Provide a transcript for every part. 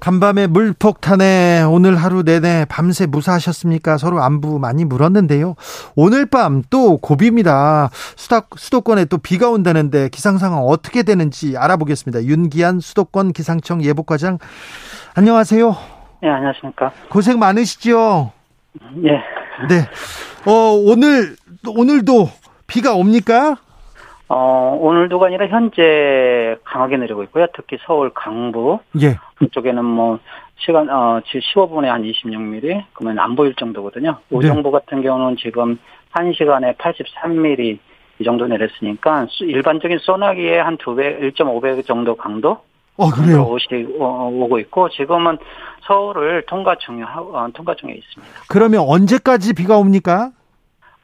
간밤에 물폭탄에 오늘 하루 내내 밤새 무사하셨습니까? 서로 안부 많이 물었는데요. 오늘 밤 또 고비입니다. 수도, 수도권에 또 비가 온다는데 기상 상황 어떻게 되는지 알아보겠습니다. 윤기한 수도권 기상청 예보과장 안녕하세요. 네, 안녕하십니까. 고생 많으시죠? 예. 네. 어, 오늘 오늘도 비가 옵니까? 어, 오늘도가 아니라 현재 강하게 내리고 있고요. 특히 서울 강부. 예. 그쪽에는 뭐, 시간, 어, 지금 15분에 한 26mm? 그러면 안 보일 정도거든요. 네. 우정부 같은 경우는 지금 1시간에 83mm 이 정도 내렸으니까, 수- 일반적인 소나기의 한 2배, 1.5배 정도 강도? 어, 그래요. 오고 있고, 지금은 서울을 통과 중에, 어, 통과 중에 있습니다. 그러면 언제까지 비가 옵니까?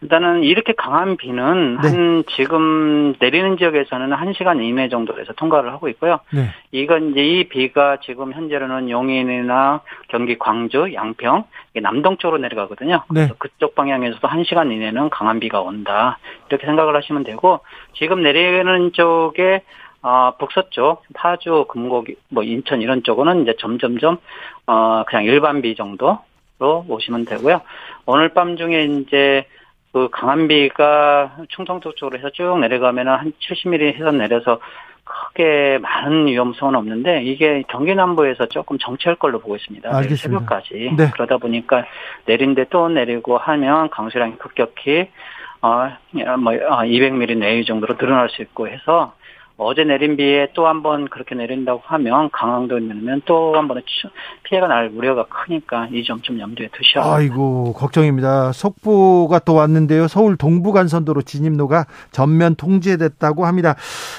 일단은 이렇게 강한 비는 네. 한 지금 내리는 지역에서는 1시간 이내 정도에서 통과를 하고 있고요. 네. 이건 이제 이 비가 지금 현재로는 용인이나 경기 광주, 양평 남동쪽으로 내려가거든요. 네. 그래서 그쪽 방향에서도 1시간 이내는 강한 비가 온다. 이렇게 생각을 하시면 되고 지금 내리는 쪽에 어, 북서쪽, 파주, 금곡, 뭐 인천 이런 쪽은 이제 점점점 어 그냥 일반 비 정도로 보시면 되고요. 오늘 밤 중에 이제 그 강한 비가 충청도 쪽으로 해서 쭉 내려가면은 한 70mm 해서 내려서 크게 많은 위험성은 없는데 이게 경기 남부에서 조금 정체할 걸로 보고 있습니다. 알겠습니다. 새벽까지 네. 그러다 보니까 내린데 또 내리고 하면 강수량이 급격히 어뭐 200mm 내외 정도로 늘어날 수 있고 해서 어제 내린 비에 또 한 번 그렇게 내린다고 하면 강항도에 내리면 또한 추- 피해가 날 우려가 크니까 이 점 좀 염두에 두셔야 합니다. 아이고 걱정입니다. 속보가 또 왔는데요. 서울 동부간선도로 진입로가 전면 통제됐다고 합니다.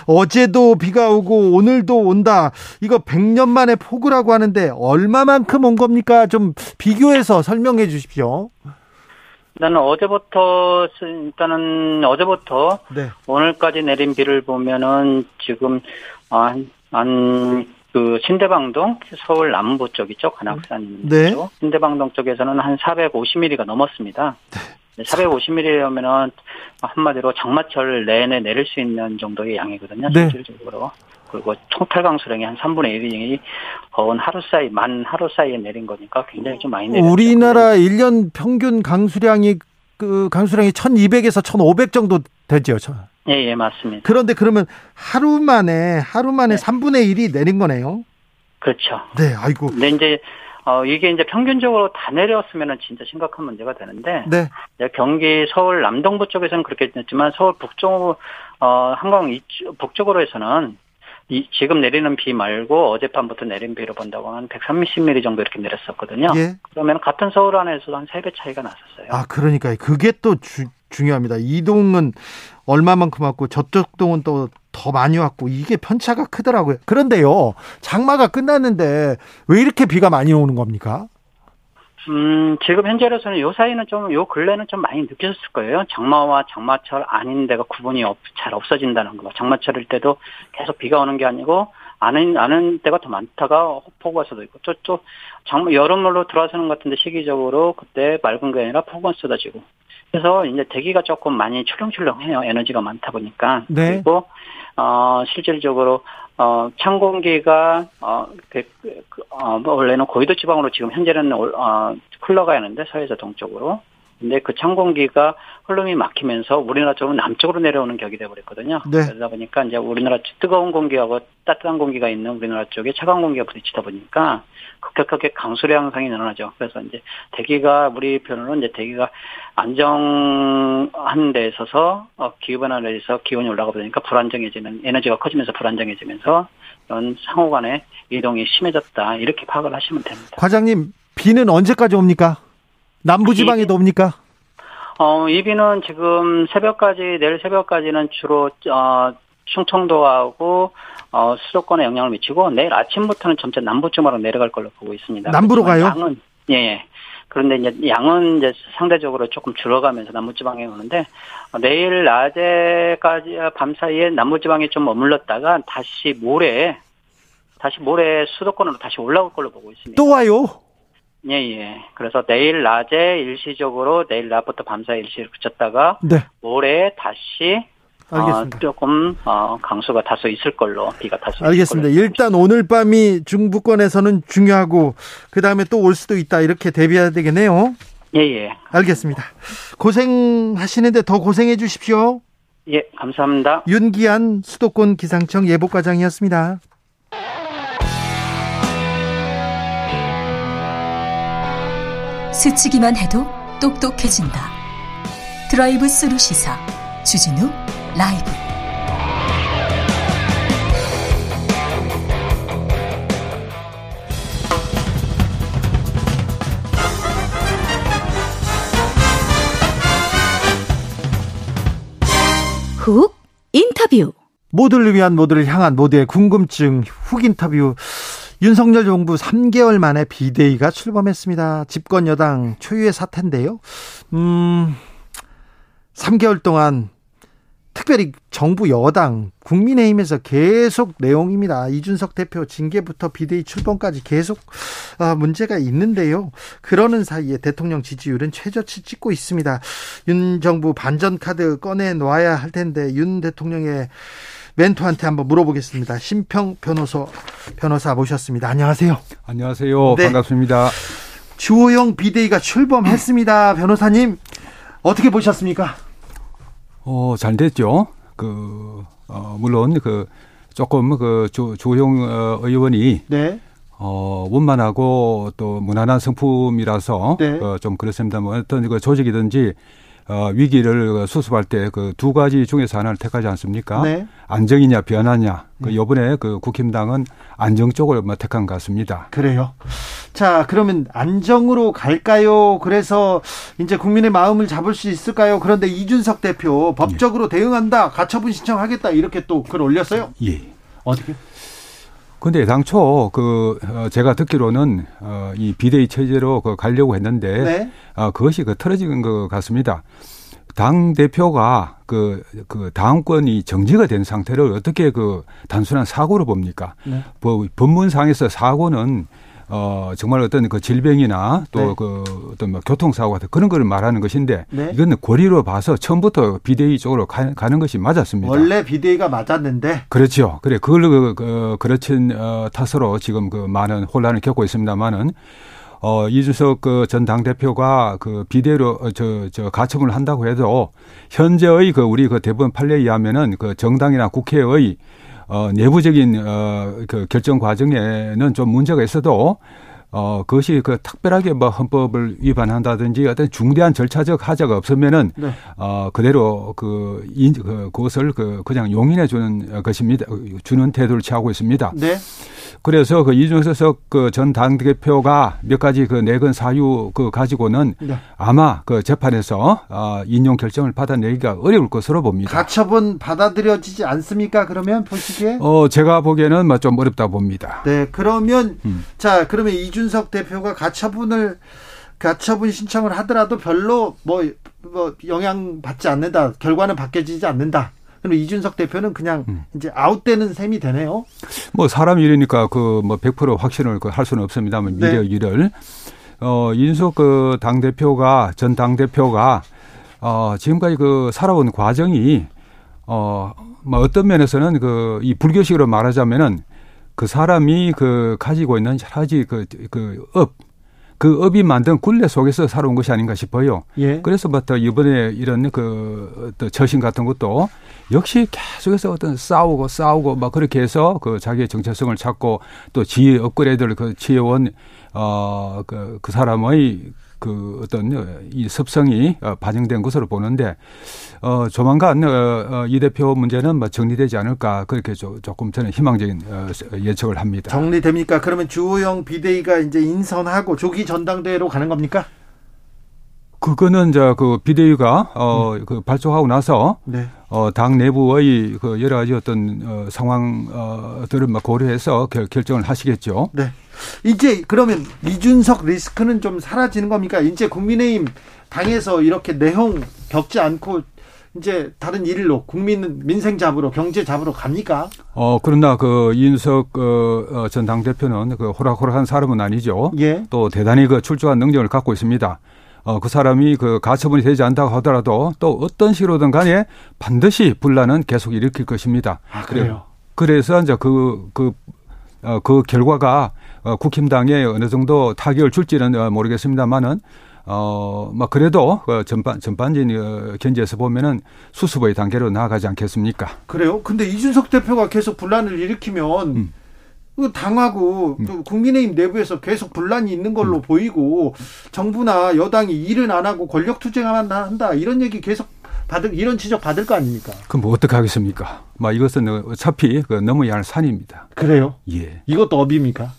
어제도 비가 오고 오늘도 온다. 이거 100년 만에 폭우라고 하는데 얼마만큼 온 겁니까? 좀 비교해서 설명해 주십시오. 일단은 어제부터 쓰- 일단은 어제부터 네. 오늘까지 내린 비를 보면은 지금 한그 신대방동 서울 남부 쪽 있죠 관악산 네. 쪽 신대방동 쪽에서는 한 450mm가 넘었습니다. 네. 450mm면은 한마디로 장마철 내내 내릴 수 있는 정도의 양이거든요. 네. 실질적으로. 그리고 총탈 강 수량이 한 3분의 1이 거은 하루 사이 만 하루 사이에 내린 거니까 굉장히 좀 많이 내렸죠. 우리나라 1년 평균 강수량이 그 강수량이 1200에서 1500 정도 되죠. 저. 예, 예, 맞습니다. 그런데 그러면 하루 만에 하루 만에 네. 3분의 1이 내린 거네요. 그렇죠. 네, 아이고. 근데 이제 어 이게 이제 평균적으로 다 내렸으면은 진짜 심각한 문제가 되는데 네. 경기 서울 남동부 쪽에서는 그렇게 됐지만 서울 북쪽 어 한강 북쪽으로 해서는 이 지금 내리는 비 말고 어젯밤부터 내린 비로 본다고 한 130mm 정도 이렇게 내렸었거든요. 예. 그러면 같은 서울 안에서도 한 3배 차이가 났었어요. 아, 그러니까 그게 또 주, 중요합니다. 이 동은 얼마만큼 왔고 저쪽 동은 또 더 많이 왔고 이게 편차가 크더라고요. 그런데요. 장마가 끝났는데 왜 이렇게 비가 많이 오는 겁니까? 음, 지금 현재로서는 요 사이는 좀, 요 근래는 좀 많이 느껴졌을 거예요. 장마와 장마철 아닌 데가 구분이 없, 잘 없어진다는 거. 장마철일 때도 계속 비가 오는 게 아니고, 아는, 아는 때가 더 많다가 폭우가 쏟아지고 또, 또, 장마, 여름으로 들어서는 것 같은데 시기적으로 그때 맑은 게 아니라 폭우가 쏟아지고. 그래서 이제 대기가 조금 많이 출렁출렁해요. 에너지가 많다 보니까. 네. 그리고, 어, 실질적으로, 어, 찬 공기가, 어, 그, 그, 그, 어, 뭐 원래는 고위도 지방으로 지금 현재는, 올- 어, 흘러가야 하는데, 서해에서 동쪽으로. 근데 그 찬 공기가 흐름이 막히면서 우리나라 쪽으로 남쪽으로 내려오는 격이 돼버렸거든요. 네. 그러다 보니까 이제 우리나라 뜨거운 공기하고 따뜻한 공기가 있는 우리나라 쪽에 차가운 공기가 부딪히다 보니까 급격하게 강수량 양상이 늘어나죠. 그래서 이제 대기가 우리 표현으로 이제 대기가 안정한 데 있어서 어, 기후 변화에 의해서 기온이 올라가 보니까 불안정해지는 에너지가 커지면서 불안정해지면서 이런 상호간의 이동이 심해졌다 이렇게 파악을 하시면 됩니다. 과장님, 비는 언제까지 옵니까? 남부지방에도 옵니까? 어, 이 비는 지금 새벽까지, 내일 새벽까지는 주로, 어, 충청도하고, 어, 수도권에 영향을 미치고, 내일 아침부터는 점차 남부쯤으로 내려갈 걸로 보고 있습니다. 남부로 가요? 양은, 예, 예. 그런데 이제 양은 이제 상대적으로 조금 줄어가면서 남부지방에 오는데, 어, 내일 낮에까지, 밤 사이에 남부지방에 좀 머물렀다가 다시 모레, 다시 모레 수도권으로 다시 올라올 걸로 보고 있습니다. 또 와요? 예, 예. 그래서 내일 낮에 일시적으로 내일 낮부터 밤사이 일시를 그쳤다가 네. 모레 다시 알겠습니다. 어, 조금 어, 강수가 다소 있을 걸로 비가 다소 알겠습니다. 일단 오늘 밤이 중부권에서는 중요하고 그 다음에 또 올 수도 있다 이렇게 대비해야 되겠네요. 예, 예. 알겠습니다. 고생하시는데 더 고생해 주십시오. 예, 감사합니다. 윤기한 수도권 기상청 예보과장이었습니다. 스치기만 해도 똑똑해진다. 드라이브 스루 시사 주진우 라이브. 훅 인터뷰. 모두를 위한 모두를 향한 모두의 궁금증 훅 인터뷰 윤석열 정부 3개월 만에 비대위가 출범했습니다. 집권 여당 초유의 사태인데요. 음, 3개월 동안 특별히 정부 여당 국민의힘에서 계속 내용입니다. 이준석 대표 징계부터 비대위 출범까지 계속 아, 문제가 있는데요. 그러는 사이에 대통령 지지율은 최저치 찍고 있습니다. 윤 정부 반전 카드 꺼내 놔야 할 텐데 윤 대통령의 멘토한테 한번 물어보겠습니다. 심평 변호사 변호사 모셨습니다. 안녕하세요. 안녕하세요. 네. 반갑습니다. 주호영 비대위가 출범했습니다. 변호사님 어떻게 보셨습니까? 어, 잘 됐죠. 그, 어, 물론 그 조금 그 조, 조용 어, 의원이 네. 어, 원만하고 또 무난한 성품이라서 네. 어, 좀 그렇습니다. 뭐 어떤 그 조직이든지 어, 위기를 수습할 때 그 두 가지 중에서 하나를 택하지 않습니까? 네. 안정이냐 변화냐. 그 요번에 그 국힘당은 안정 쪽을 뭐 택한 것 같습니다. 그래요. 자, 그러면 안정으로 갈까요? 그래서 이제 국민의 마음을 잡을 수 있을까요? 그런데 이준석 대표 법적으로 대응한다, 가처분 신청하겠다 이렇게 또 글 올렸어요. 예. 어떻게? 근데 당초 그 어, 제가 듣기로는 어, 이 비대위 체제로 그 가려고 했는데 네. 어, 그것이 그 틀어진 것 같습니다. 당 대표가 그, 그 다음권이 정지가 된 상태를 어떻게 그 단순한 사고로 봅니까? 네. 뭐 법문상에서 사고는 어, 정말 어떤 그 질병이나 또 네. 그 어떤 뭐 교통사고 같은 그런 거를 말하는 것인데 네. 이거는 고리로 봐서 처음부터 비대위 쪽으로 가, 가는 것이 맞았습니다. 원래 비대위가 맞았는데 그렇죠. 그래 그걸 그, 그 그렇친 어, 탓으로 지금 그 많은 혼란을 겪고 있습니다만은 어 이준석 그 전 당대표가 그 비대로 저저 저 가처분을 한다고 해도 현재의 그 우리 그 대법원 판례에 의하면은 그 정당이나 국회의 어 내부적인 어 그 결정 과정에는 좀 문제가 있어도 어 그것이 그 특별하게 뭐 헌법을 위반한다든지 어떤 중대한 절차적 하자가 없으면은 네. 어 그대로 그, 인, 그 그것을 그 그냥 용인해 주는 것입니다. 주는 태도를 취하고 있습니다. 네. 그래서 그 이준석 그 전 당대표가 몇 가지 그 내건 사유 그 가지고는 네. 아마 그 재판에서 어 인용 결정을 받아내기가 어려울 것으로 봅니다. 가처분 받아들여지지 않습니까? 그러면 보시기에 어 제가 보기에는 뭐좀 어렵다 봅니다. 네, 그러면 음. 자, 그러면 이준석 대표가 가처분을 가처분 신청을 하더라도 별로 뭐, 뭐 영향 받지 않는다. 결과는 바뀌어지지 않는다. 그럼 이준석 대표는 그냥 음. 이제 아웃되는 셈이 되네요. 뭐 사람 일이니까 그 뭐 100% 확신을 그할 수는 없습니다만 네. 미래 일을 어 이준석 그 당 대표가 전 당 대표가 어 지금까지 그 살아온 과정이 어뭐 어떤 면에서는 그 이 불교식으로 말하자면은 그 사람이 그 가지고 있는 여러 가지 그그업 그 업이 만든 굴레 속에서 살아온 것이 아닌가 싶어요. 예. 그래서 부터 이번에 이런 그 어떤 처신 같은 것도 역시 계속해서 어떤 싸우고 싸우고 막 그렇게 해서 그 자기의 정체성을 찾고 또 지혜 업그레이드를 그 취해온 어그 그 사람의 그 어떤 이 습성이 어, 반영된 것으로 보는데 어 조만간 어, 이 대표 문제는 뭐 정리되지 않을까 그렇게 조, 조금 저는 희망적인 어, 예측을 합니다. 정리됩니까? 그러면 주호영 비대위가 이제 인선하고 조기 전당대회로 가는 겁니까? 그거는 이제 그 비대위가 어그 발족하고 나서 네. 어, 당 내부의 그 여러 가지 어떤 어, 상황들을 막 고려해서 결, 결정을 하시겠죠. 네. 이제 그러면 이준석 리스크는 좀 사라지는 겁니까? 이제 국민의힘 당에서 이렇게 내용 겪지 않고 이제 다른 일로 국민 민생 잡으러 경제 잡으러 갑니까? 어 그러나 그 이윤석 어, 전 당대표는 그 호락호락한 사람은 아니죠. 예. 또 대단히 그 출중한 능력을 갖고 있습니다. 어, 그 사람이 그 가처분이 되지 않다고 하더라도 또 어떤 식으로든 간에 반드시 분란은 계속 일으킬 것입니다. 아, 그래요? 그래서 이제 그, 그, 어, 그 결과가 어, 국힘당에 어느 정도 타격을 줄지는 어, 모르겠습니다만은 어, 막 그래도 그 전반, 전반적인 어, 견제에서 보면은 수습의 단계로 나아가지 않겠습니까? 그래요? 근데 이준석 대표가 계속 분란을 일으키면 음. 그 당하고 또 국민의힘 내부에서 계속 분란이 있는 걸로 보이고 정부나 여당이 일은 안 하고 권력 투쟁만 한다 이런 얘기 계속 받을 이런 지적 받을 거 아닙니까? 그럼 뭐 어떻게 하겠습니까? 막 이것은 어차피 그 넘어야 할 산입니다. 그래요? 예. 이것도 업입니까?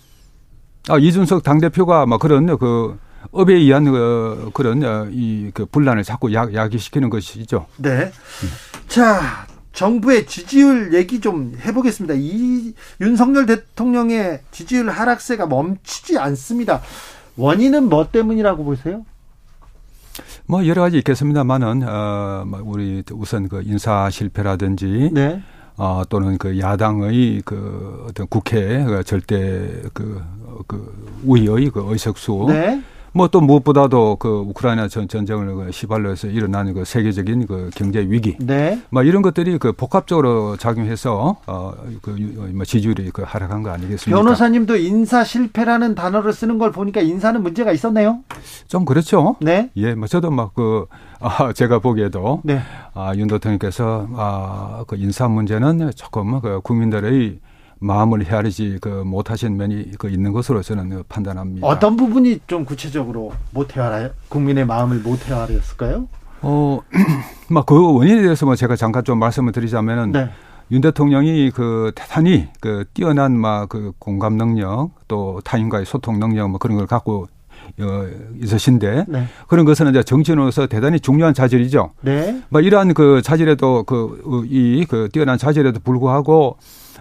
아, 이준석 당대표가 막 그런 그 업에 의한 그 그런 어, 이그 분란을 자꾸 야, 야기시키는 것이죠. 네. 자, 정부의 지지율 얘기 좀 해보겠습니다. 이 윤석열 대통령의 지지율 하락세가 멈추지 않습니다. 원인은 뭐 때문이라고 보세요? 뭐 여러 가지 있겠습니다만은 어, 뭐 우리 우선 그 인사 실패라든지 네. 어, 또는 그 야당의 그 어떤 국회 그 절대 그, 그 우위의 그 의석수 네. 뭐 또 무엇보다도 그 우크라이나 전, 전쟁을 그 시발로 해서 일어나는 그 세계적인 그 경제 위기 네. 뭐 이런 것들이 그 복합적으로 작용해서 어그 지지율이 그 하락한 거 아니겠습니까? 변호사님도 인사 실패라는 단어를 쓰는 걸 보니까 인사는 문제가 있었네요. 좀 그렇죠. 네. 예, 뭐 저도 막그 아, 제가 보기에도 네. 아, 윤 대통령께서 아, 그 인사 문제는 조금 그 국민들의 마음을 헤아리지 그 못하신 면이 그 있는 것으로 저는 판단합니다. 어떤 부분이 좀 구체적으로 못 헤아려 국민의 마음을 못 헤아렸을까요? 어, 막 그 원인에 대해서 뭐 제가 잠깐 좀 말씀을 드리자면은 네. 윤 대통령이 그 대단히 그 뛰어난 막 그 공감 능력 또 타인과의 소통 능력 뭐 그런 걸 갖고 어, 있으신데 네. 그런 것은 이제 정치인으로서 대단히 중요한 자질이죠. 네. 뭐 이러한 그 자질에도 그이그 뛰어난 자질에도 불구하고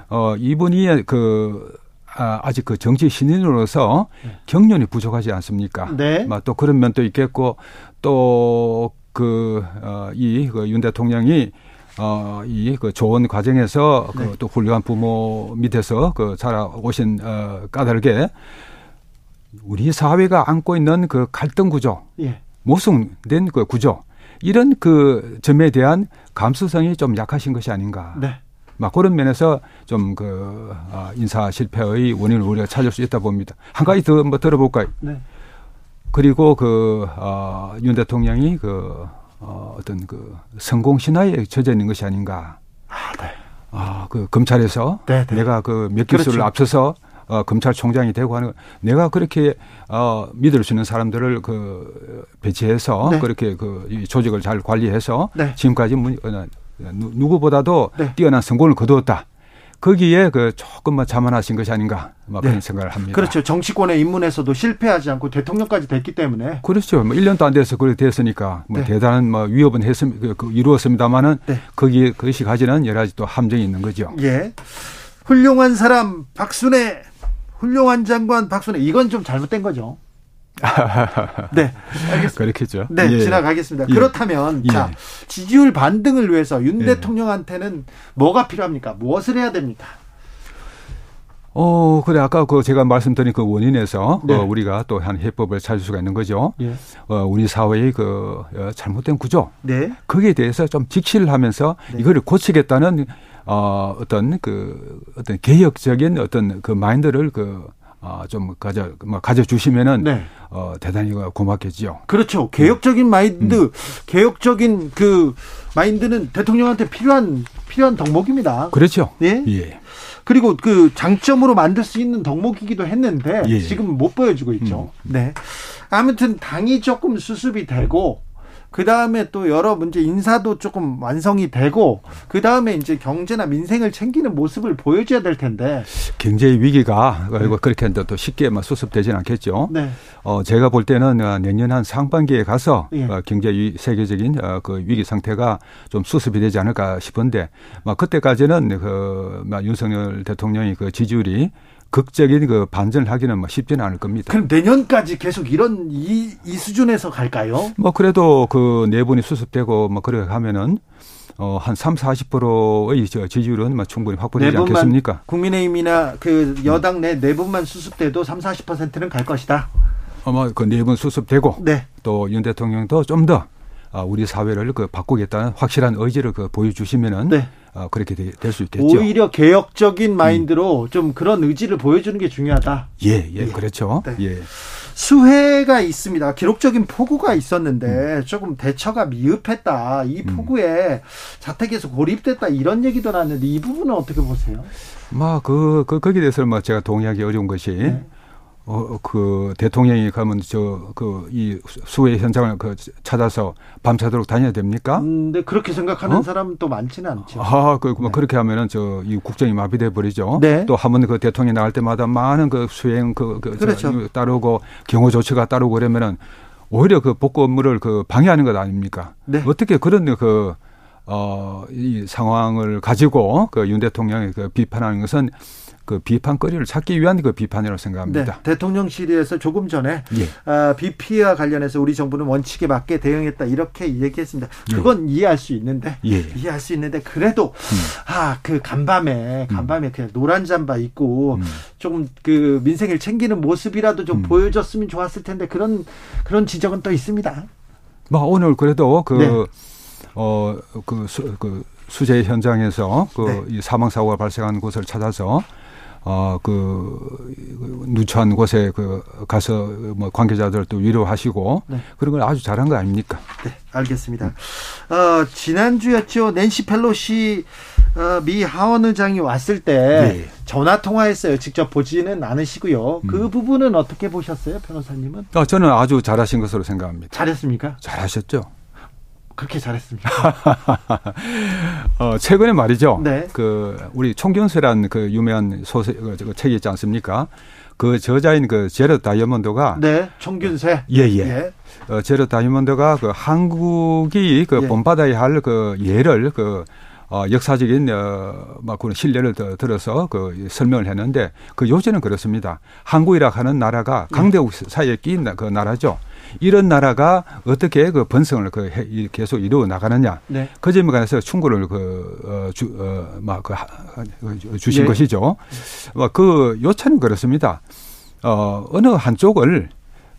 어 이분이 그 아, 아직 그 정치 신인으로서 경륜이 부족하지 않습니까? 네. 뭐또 그런 면도 있겠고 또 그 어 이 그 윤 대통령이 어, 이, 그, 좋은 과정에서, 네. 그, 또 훌륭한 부모 밑에서, 그, 자라오신, 어, 까닭에, 우리 사회가 안고 있는 그 갈등 구조, 예. 모순된 그 구조, 이런 그 점에 대한 감수성이 좀 약하신 것이 아닌가. 네. 막 그런 면에서 좀 그 인사 실패의 원인을 우리가 찾을 수 있다 봅니다. 한 가지 더 뭐 들어볼까요? 네. 그리고 그, 어, 윤 대통령이 그, 어, 어떤 그 성공 신화에 젖어 있는 것이 아닌가. 아, 네. 아, 그 검찰에서 네, 네. 내가 그 몇 기수를 그렇죠. 앞서서 어, 검찰총장이 되고 하는 거. 내가 그렇게 어, 믿을 수 있는 사람들을 그 배치해서 네. 그렇게 그이 조직을 잘 관리해서 네. 지금까지 문, 어, 누- 누구보다도 네. 뛰어난 성공을 거두었다. 거기에 그 조금만 자만하신 것이 아닌가 막 네. 그런 생각을 합니다. 그렇죠. 정치권에 입문해서도 실패하지 않고 대통령까지 됐기 때문에 그렇죠. 뭐 1년도 안 돼서 그렇게 됐으니까 뭐 네. 대단한 뭐 위협은 했음 그, 그 이루었습니다만은 네. 거기에 그것이 가지는 여러 가지 또 함정이 있는 거죠. 예. 훌륭한 사람 박순애 훌륭한 장관 박순애 이건 좀 잘못된 거죠. 네. 알겠습니다. 그렇겠죠. 네, 예. 지나가겠습니다. 예. 그렇다면 예. 자 지지율 반등을 위해서 윤 예. 대통령한테는 뭐가 필요합니까? 무엇을 해야 됩니까? 어, 그래 아까 그 제가 말씀드린 그 원인에서 네. 어, 우리가 또 한 해법을 찾을 수가 있는 거죠. 예. 어, 우리 사회의 그 어, 잘못된 구조 네. 거기에 대해서 좀 직시를 하면서 네. 이거를 고치겠다는 어, 어떤 그 어떤 개혁적인 어떤 그 마인드를 그 어, 좀 가져 뭐 가져 주시면은 네. 어, 대단히 고맙겠지요. 그렇죠. 개혁적인 음. 마인드, 개혁적인 그 마인드는 대통령한테 필요한 필요한 덕목입니다. 그렇죠. 예. 예. 그리고 그 장점으로 만들 수 있는 덕목이기도 했는데 예. 지금 못 보여주고 있죠. 네. 아무튼 당이 조금 수습이 되고 그 다음에 또 여러 문제 인사도 조금 완성이 되고 그 다음에 이제 경제나 민생을 챙기는 모습을 보여줘야 될 텐데. 경제 위기가 그리고 그렇게 한또 쉽게 막 수습되지는 않겠죠. 네. 어, 제가 볼 때는 어, 내년 한 상반기에 가서 예. 어, 경제 위, 세계적인 어, 그 위기 상태가 좀 수습이 되지 않을까 싶은데, 막 그때까지는 그막 윤석열 대통령이 그 지지율이 극적인 그 반전을 하기는 뭐 쉽지는 않을 겁니다. 그럼 내년까지 계속 이런 이, 이 수준에서 갈까요? 뭐 그래도 그 내분이 수습되고 뭐 그래 가면은 어, 한 3, 40%의 저 지지율은 뭐 충분히 확보되지 내분만 않겠습니까? 국민의힘이나 그 여당 내 내분만 수습돼도 3, 40%는 갈 것이다. 아마 그 내분 수습되고 네. 또윤 대통령도 좀더 아, 우리 사회를 그 바꾸겠다는 확실한 의지를 그 보여주시면은 네. 어, 그렇게 될 수 있겠죠. 오히려 개혁적인 마인드로 좀 그런 의지를 보여주는 게 중요하다. 예, 예, 그렇죠. 네. 예. 수해가 있습니다. 기록적인 폭우가 있었는데 조금 대처가 미흡했다. 이 폭우에 자택에서 고립됐다. 이런 얘기도 나왔는데 이 부분은 어떻게 보세요? 뭐, 그, 그, 거기에 대해서는 뭐 제가 동의하기 어려운 것이, 네. 어, 그, 대통령이 가면 저, 그, 이 수해 현장을 그 찾아서 밤새도록 다녀야 됩니까? 근데 그렇게 생각하는 어? 사람은 또 많지는 않죠. 아, 그, 뭐, 그렇게 하면은 저, 이 국정이 마비돼 버리죠. 네. 또한번그 대통령이 나갈 때마다 많은 그 수행 그, 그, 저, 그렇죠. 따르고 경호 조치가 따르고 그러면은 오히려 그 복구 업무를 그 방해하는 것 아닙니까? 네. 어떻게 그런 그, 어, 이 상황을 가지고 그 윤 대통령이 그 비판하는 것은 그 비판거리를 찾기 위한 그 비판이라고 네, 생각합니다. 대통령실에서 조금 전에 예. 아, 비 피해와 관련해서 우리 정부는 원칙에 맞게 대응했다 이렇게 얘기했습니다. 그건 이해할 수 있는데 예. 이해할 수 있는데 그래도 아그 간밤에 간밤에 그냥 노란 잠바 입고 음. 조금 그 민생을 챙기는 모습이라도 좀 음. 보여줬으면 좋았을 텐데 그런 그런 지적은 또 있습니다. 뭐 오늘 그래도 그, 네. 어, 그, 수, 그 수재 현장에서 그 네. 이 사망 사고가 발생한 곳을 찾아서 어, 그 누추한 곳에 그 가서 뭐 관계자들 또 위로하시고 네. 그런 걸 아주 잘한 거 아닙니까? 네, 알겠습니다. 어, 지난주였죠. 낸시 펠로시 어, 미 하원 의장이 왔을 때 예. 전화 통화했어요. 직접 보지는 않으시고요. 그 음. 부분은 어떻게 보셨어요, 변호사님은? 어, 저는 아주 잘하신 것으로 생각합니다. 잘했습니까? 잘하셨죠. 그렇게 잘했습니까? 어, 최근에 말이죠. 네. 그 우리 총균세란 그 유명한 소설 그, 그 책이 있지 않습니까? 그 저자인 그 제르 다이아몬드가 네, 총균세. 예, 예. 어, 제르 다이아몬드가 그 한국이 그 예. 본받아야 할 그 예를 그 어, 역사적인 어, 막 그런 신뢰를 더 들어서 그 설명을 했는데 그 요지는 그렇습니다. 한국이라 하는 나라가 예. 강대국 사이에 끼인 나- 그 나라죠. 이런 나라가 어떻게 그 번성을 그 계속 이루어 나가느냐. 네. 그 점에 관해서 충고를 그, 어, 주, 어, 막, 그, 하- 그 주신 네. 것이죠. 뭐, 그 요체는 그렇습니다. 어, 어느 한쪽을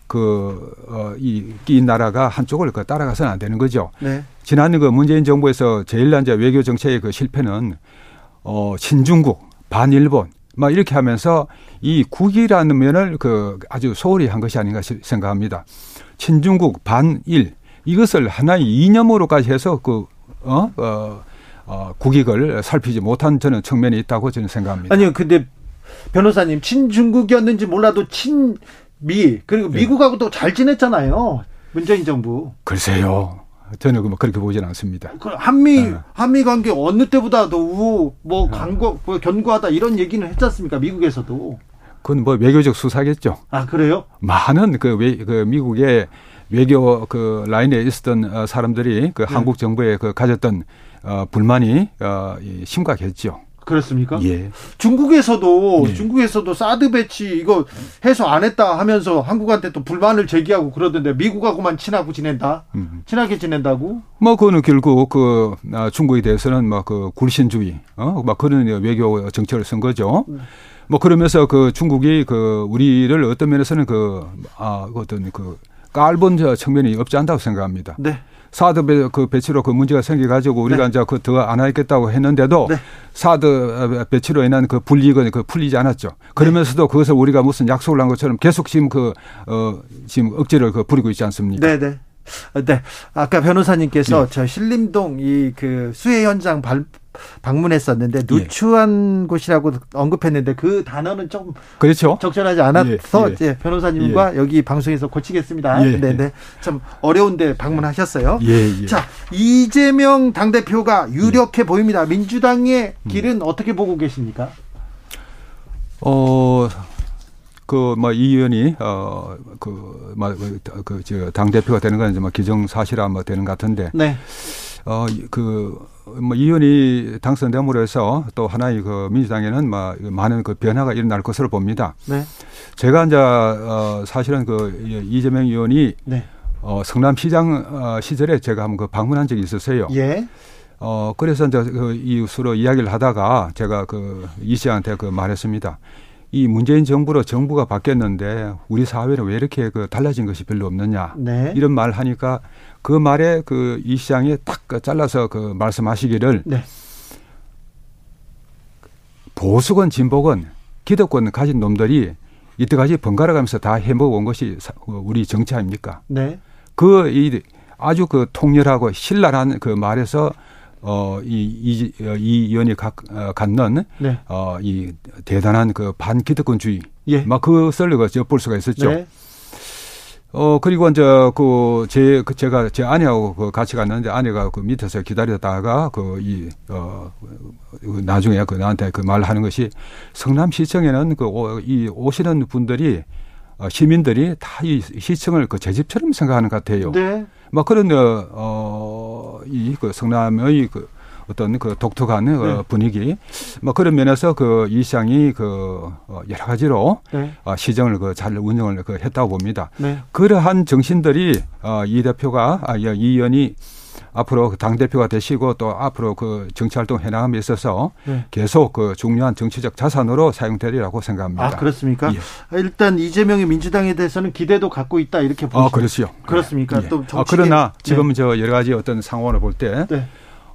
그, 어, 이, 이 나라가 한쪽을 그 따라가서는 안 되는 거죠. 네. 지난 그 문재인 정부에서 제일 난제 외교 정책의 그 실패는 어, 친중국, 반일본, 막 이렇게 하면서 이 국이라는 면을 그 아주 소홀히 한 것이 아닌가 시- 생각합니다. 친중국, 반일, 이것을 하나의 이념으로까지 해서 그, 어, 어, 어, 국익을 살피지 못한 저는 측면이 있다고 저는 생각합니다. 아니요, 근데 변호사님 친중국이었는지 몰라도 친미 그리고 예. 미국하고도 잘 지냈잖아요. 문재인 정부. 글쎄요. 저는 뭐 그렇게 보지는 않습니다. 그 한미 네. 한미 관계 어느 때보다도 우호 뭐 강고 뭐 견고하다 이런 얘기는 했지 않습니까? 미국에서도. 그건 뭐 외교적 수사겠죠. 아 그래요? 많은 그, 외, 그 미국의 외교 그 라인에 있었던 어, 사람들이 그 한국 정부에 그 가졌던 어, 불만이 어, 이 심각했죠. 그렇습니까? 예. 중국에서도 예. 중국에서도 사드 배치 이거 해소 안 했다 하면서 한국한테 또 불만을 제기하고 그러던데 미국하고만 친하고 지낸다. 음. 친하게 지낸다고? 뭐 그거는 결국 그 아, 중국에 대해서는 막 그 굴신주의, 어막 그런 외교 정책을 쓴 거죠. 뭐 그러면서 그 중국이 그 우리를 어떤 면에서는 그아 어떤 그 깔본 저 측면이 없지 않다고 생각합니다. 네. 사드 배, 그 배치로 그 문제가 생겨가지고 우리가 네. 이제 그더안 하겠다고 했는데도 네. 사드 배치로 인한 그 불이익은 그 풀리지 않았죠. 그러면서도 그것을 우리가 무슨 약속을 한 것처럼 계속 지금 그, 어, 지금 억지를 그 부리고 있지 않습니까? 네, 네. 아, 네. 아까 변호사님께서 네. 저 신림동 이 그 수해 현장 발, 예. 방문했었는데 누추한 곳이라고 언급했는데 그 단어는 좀 그렇죠. 적절하지 않아서 예, 예, 변호사님과 여기 방송에서 고치겠습니다. 예. 네, 네. 참 어려운데 방문하셨어요. 예, 예. 자, 이재명 당대표가 유력해 보입니다. 민주당의 음. 길은 어떻게 보고 계십니까? 어, 그, 뭐, 이 의원이, 어, 그, 뭐, 그, 저, 당대표가 되는 건 이제 뭐 기정 사실화 뭐 되는 것 같은데, 네. 어, 그, 뭐, 이 의원이 당선됨으로 해서 또 하나의 그 민주당에는 막 많은 그 변화가 일어날 것으로 봅니다. 네. 제가 이제, 어, 사실은 그 이재명 의원이 네. 어, 성남시장 어, 시절에 제가 한번 그 방문한 적이 있었어요. 예. 어, 그래서 이제 그 이수로 이야기를 하다가 제가 그 이 씨한테 그 말했습니다. 이 문재인 정부로 정부가 바뀌었는데 우리 사회는 왜 이렇게 그 달라진 것이 별로 없느냐. 네. 이런 말 하니까 그 말에 그 이 시장이 딱그 잘라서 그 말씀하시기를 네. 보수건 진보건 기득권 가진 놈들이 이때까지 번갈아 가면서 다 해먹어 온 것이 사- 우리 정치 아닙니까? 네. 그 이 아주 그 통렬하고 신랄한 그 말에서 어 이 이, 이 의원이 각, 어, 갖는 네. 어 이 대단한 그 반기득권주의 예. 막 그것을 그 엿볼 수가 있었죠. 네. 어 그리고 이제 그 제 그 제가 제 아내하고 그 같이 갔는데 아내가 그 밑에서 기다렸다가 그 이 어 나중에 그 나한테 그 말 하는 것이 성남시청에는 그 이 오시는 분들이 어, 시민들이 다 이 시청을 그 제 집처럼 생각하는 것 같아요. 네. 막 그런 어이그 성남의 그 어떤 그 독특한 어, 네. 분위기, 뭐 그런 면에서 그 이 시장이 그 어, 여러 가지로 네. 어, 시정을 그 잘 운영을 그 했다고 봅니다. 네. 그러한 정신들이 어, 이 대표가 아, 이 의원이 앞으로 당 대표가 되시고 또 앞으로 그 정치 활동 해나감에 있어서 네. 계속 그 중요한 정치적 자산으로 사용되리라고 생각합니다. 아, 그렇습니까? 예. 일단 이재명의 민주당에 대해서는 기대도 갖고 있다 이렇게 보시죠. 어, 그렇지요. 그렇습니까? 예. 또 아, 정치계- 그러나 네. 지금 저 여러 가지 어떤 상황을 볼때 네.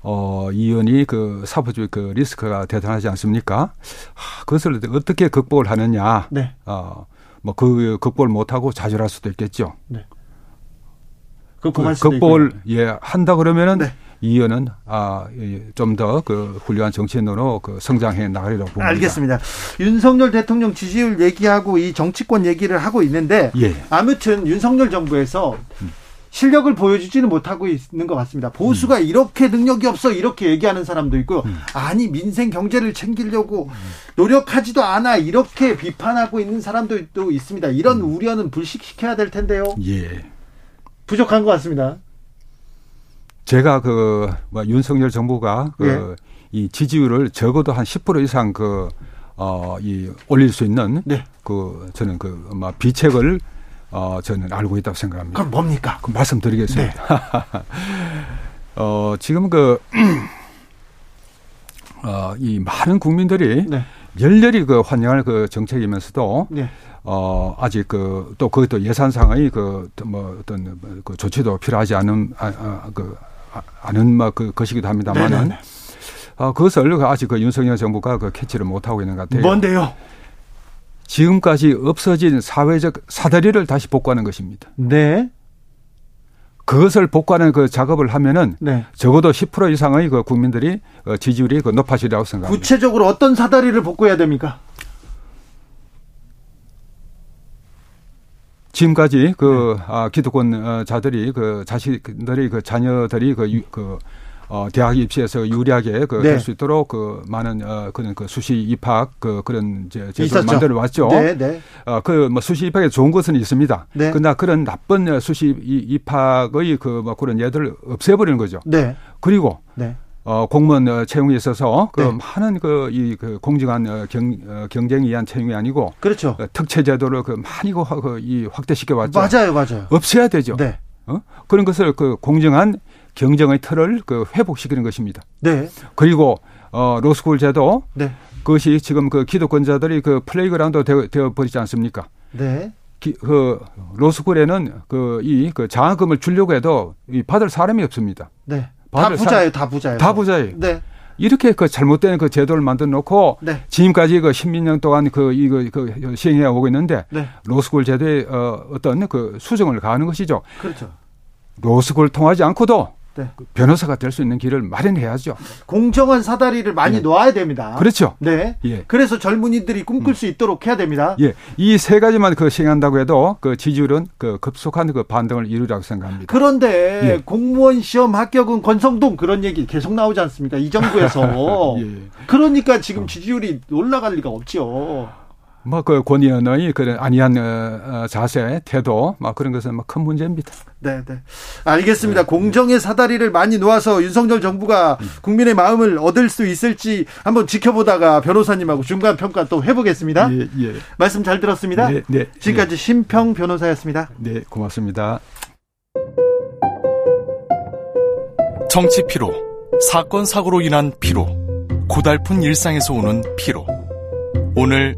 어, 이 의원이 그 사법주의 그 리스크가 대단하지 않습니까? 하, 그것을 어떻게 극복을 하느냐. 네. 어, 뭐 그 극복을 못하고 좌절할 수도 있겠죠. 그 그 고할 수도 극복을. 예 한다 그러면은 네. 이 의원은 아좀 더 그 훌륭한 정치인으로 그 성장해 나가리라고 봅니다. 알겠습니다. 윤석열 대통령 지지율 얘기하고 이 정치권 얘기를 하고 있는데 예. 아무튼 윤석열 정부에서 실력을 보여주지는 못하고 있는 것 같습니다. 보수가 이렇게 능력이 없어 이렇게 얘기하는 사람도 있고 음. 아니 민생 경제를 챙기려고 노력하지도 않아 이렇게 비판하고 있는 사람도 또 있습니다. 이런 음. 우려는 불식시켜야 될 텐데요. 예. 부족한 것 같습니다. 제가 그 뭐 윤석열 정부가 예. 그이 지지율을 적어도 한 10% 이상 그 어 이 올릴 수 있는 네. 그 저는 그뭐 비책을 어 저는 알고 있다고 생각합니다. 그럼 뭡니까? 그 말씀드리겠습니다. 네. 어 지금 그 어, 이 많은 국민들이 네. 열렬히 그 환영할 그 정책이면서도 네. 어 아직 그 또 그것도 예산 상의 그뭐 어떤 그 조치도 필요하지 않은 아, 아, 그 아, 않은 뭐그 것이기도 합니다만은 네네네. 어 그것을 아직 그 윤석열 정부가 그 캐치를 못 하고 있는 것 같아요. 뭔데요? 지금까지 없어진 사회적 사다리를 다시 복구하는 것입니다. 네. 그것을 복구하는 그 작업을 하면은 네. 적어도 10% 이상의 그 국민들이 어, 지지율이 그 높아지리라고 생각합니다. 구체적으로 어떤 사다리를 복구해야 됩니까? 지금까지 그 네. 아, 기득권 어, 자들이 그 자식들이 그 자녀들이 그, 유, 그 어, 대학 입시에서 유리하게 그 네. 될수 있도록 그 많은 어, 그런 그 수시 입학 그 그런 이제 제도를. 만들어 왔죠. 네, 네. 어, 그 뭐 수시 입학에 좋은 것은 있습니다. 네. 그러나 그런 나쁜 수시 이- 입학의 그뭐 그런 예들을 없애버리는 거죠. 네. 그리고 네. 어, 공무원 어, 채용에 있어서 그 네. 많은 그 이 그 공정한 어, 경, 어, 경쟁에 의한 채용이 아니고 그렇죠. 어, 특채 제도를 그 많이 그, 확- 그, 이 확대시켜 왔죠. 맞아요, 맞아요. 없애야 되죠. 네. 어? 그런 것을 그 공정한 경쟁의 틀을 그 회복시키는 것입니다. 네. 그리고 어 로스쿨 제도 네. 그것이 지금 그 기득권자들이 그 playground 되어, 되어 버리지 않습니까? 네. 기, 그 로스쿨에는 그 이그 장학금을 주려고 해도 이 받을 사람이 없습니다. 네. 다 부자예요, 다 부자예요. 다 부자예요. 네. 이렇게 그 잘못된 그 제도를 만들어 놓고 네. 지금까지 그 십몇 년 동안 그 이거 그 시행해 오고 있는데 네. 로스쿨 제도의 어 어떤 그 수정을 가하는 것이죠. 그렇죠. 로스쿨 통하지 않고도 네. 그 변호사가 될 수 있는 길을 마련해야죠. 공정한 사다리를 많이 예. 놓아야 됩니다. 그렇죠. 네. 예. 그래서 젊은이들이 꿈꿀 수 있도록 해야 됩니다. 예. 이 세 가지만 그 시행한다고 해도 그 지지율은 그 급속한 그 반등을 이루리라고 생각합니다. 그런데 예. 공무원 시험 합격은 권성동 그런 얘기 계속 나오지 않습니까? 이 정부에서. 예. 그러니까 지금 지지율이 올라갈 리가 없죠. 뭐그 권위원의 그런 아니한 어, 어, 자세, 태도, 막 그런 것은 막 큰 문제입니다. 네, 네. 알겠습니다. 네. 공정의 사다리를 많이 놓아서 윤석열 정부가 국민의 마음을 얻을 수 있을지 한번 지켜보다가 변호사님하고 중간 평가 또 해보겠습니다. 예, 예. 말씀 잘 들었습니다. 네, 네. 지금까지 네. 심평 변호사였습니다. 네, 고맙습니다. 정치 피로, 사건 사고로 인한 피로, 고달픈 일상에서 오는 피로. 오늘